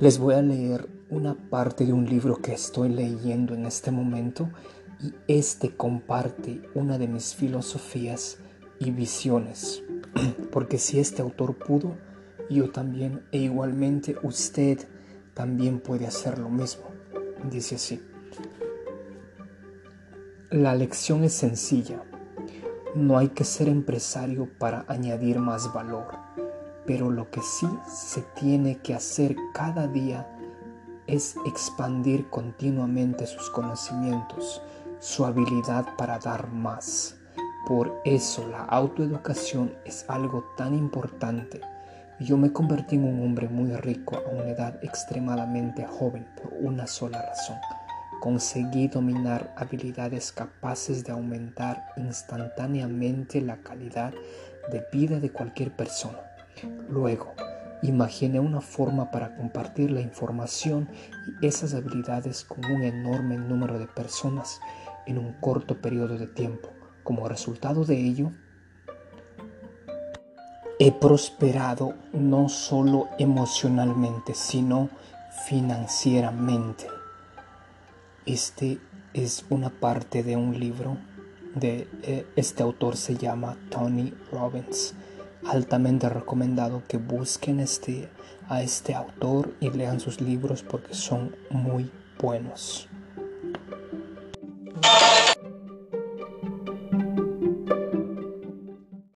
Les voy a leer una parte de un libro que estoy leyendo en este momento y este comparte una de mis filosofías y visiones. Porque si este autor pudo, yo también e igualmente usted también puede hacer lo mismo. Dice así. La lección es sencilla. No hay que ser empresario para añadir más valor pero lo que sí se tiene que hacer cada día es expandir continuamente sus conocimientos, su habilidad para dar más. Por eso la autoeducación es algo tan importante. Yo me convertí en un hombre muy rico a una edad extremadamente joven por una sola razón. Conseguí dominar habilidades capaces de aumentar instantáneamente la calidad de vida de cualquier persona. Luego, imaginé una forma para compartir la información y esas habilidades con un enorme número de personas en un corto periodo de tiempo. Como resultado de ello, he prosperado no solo emocionalmente, sino financieramente. Este es una parte de un libro de eh, este autor se llama Tony Robbins altamente recomendado que busquen este, a este autor y lean sus libros porque son muy buenos.